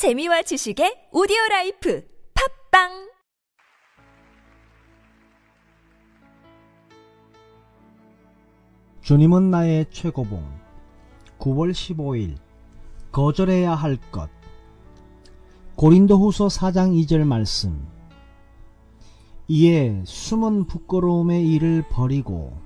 재미와 지식의 오디오 라이프 팟빵! 주님은 나의 최고봉 9월 15일 거절해야 할 것. 고린도후서 4장 2절 말씀. 이에 숨은 부끄러움의 일을 버리고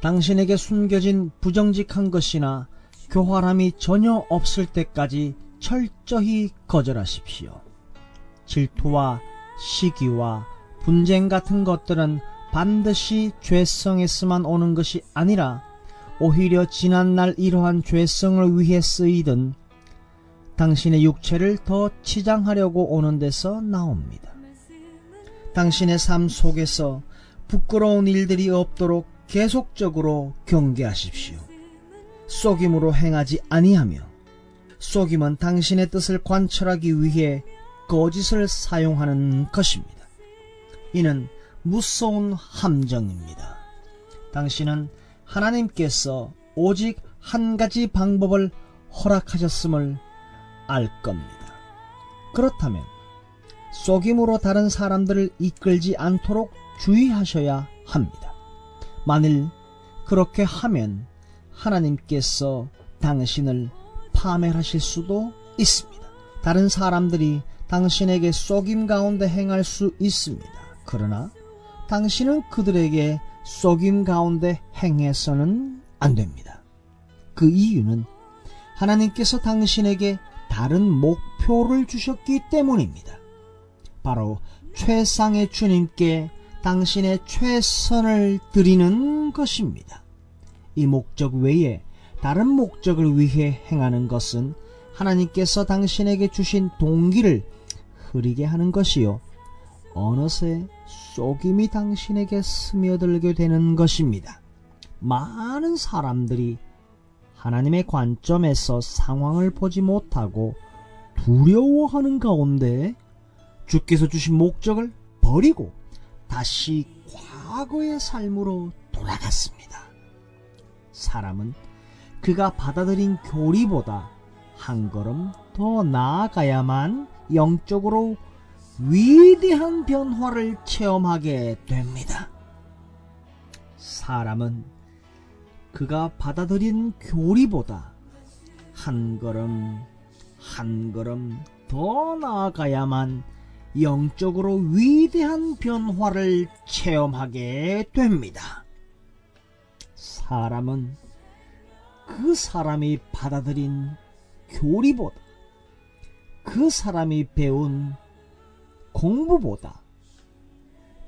당신에게 숨겨진 부정직한 것이나 교활함이 전혀 없을 때까지 철저히 거절하십시오. 질투와 시기와 분쟁 같은 것들은 반드시 죄성에서만 오는 것이 아니라 오히려 지난날 이러한 죄성을 위해 쓰이던 당신의 육체를 더 치장하려고 오는 데서 나옵니다. 당신의 삶 속에서 부끄러운 일들이 없도록 계속적으로 경계하십시오. 속임으로 행하지 아니하며 속임은 당신의 뜻을 관철하기 위해 거짓을 사용하는 것입니다. 이는 무서운 함정입니다. 당신은 하나님께서 오직 한 가지 방법을 허락하셨음을 알 겁니다. 그렇다면 속임으로 다른 사람들을 이끌지 않도록 주의하셔야 합니다. 만일 그렇게 하면 하나님께서 당신을 파멸하실 수도 있습니다. 다른 사람들이 당신에게 속임 가운데 행할 수 있습니다. 그러나 당신은 그들에게 속임 가운데 행해서는 안 됩니다. 그 이유는 하나님께서 당신에게 다른 목표를 주셨기 때문입니다. 바로 최상의 주님께 당신의 최선을 드리는 것입니다. 이 목적 외에 다른 목적을 위해 행하는 것은 하나님께서 당신에게 주신 동기를 흐리게 하는 것이요. 어느새 속임이 당신에게 스며들게 되는 것입니다. 많은 사람들이 하나님의 관점에서 상황을 보지 못하고 두려워하는 가운데 주께서 주신 목적을 버리고 다시 과거의 삶으로 돌아갔습니다. 사람은 그가 받아들인 교리보다 한 걸음 더 나아가야만 영적으로 위대한 변화를 체험하게 됩니다. 사람은 그가 받아들인 교리보다 한 걸음 한 걸음 더 나아가야만 영적으로 위대한 변화를 체험하게 됩니다. 사람은 그 사람이 받아들인 교리보다 그 사람이 배운 공부보다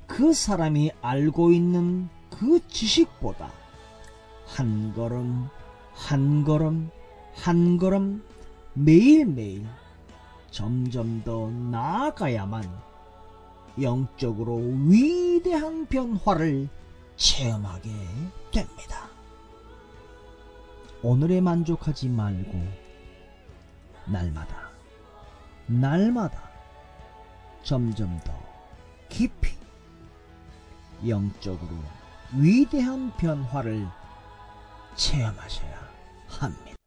그 사람이 알고 있는 그 지식보다 한 걸음 한 걸음 한 걸음 매일매일 점점 더 나아가야만 영적으로 위대한 변화를 체험하게 됩니다. 오늘에 만족하지 말고 날마다 날마다 점점 더 깊이 영적으로 위대한 변화를 체험하셔야 합니다.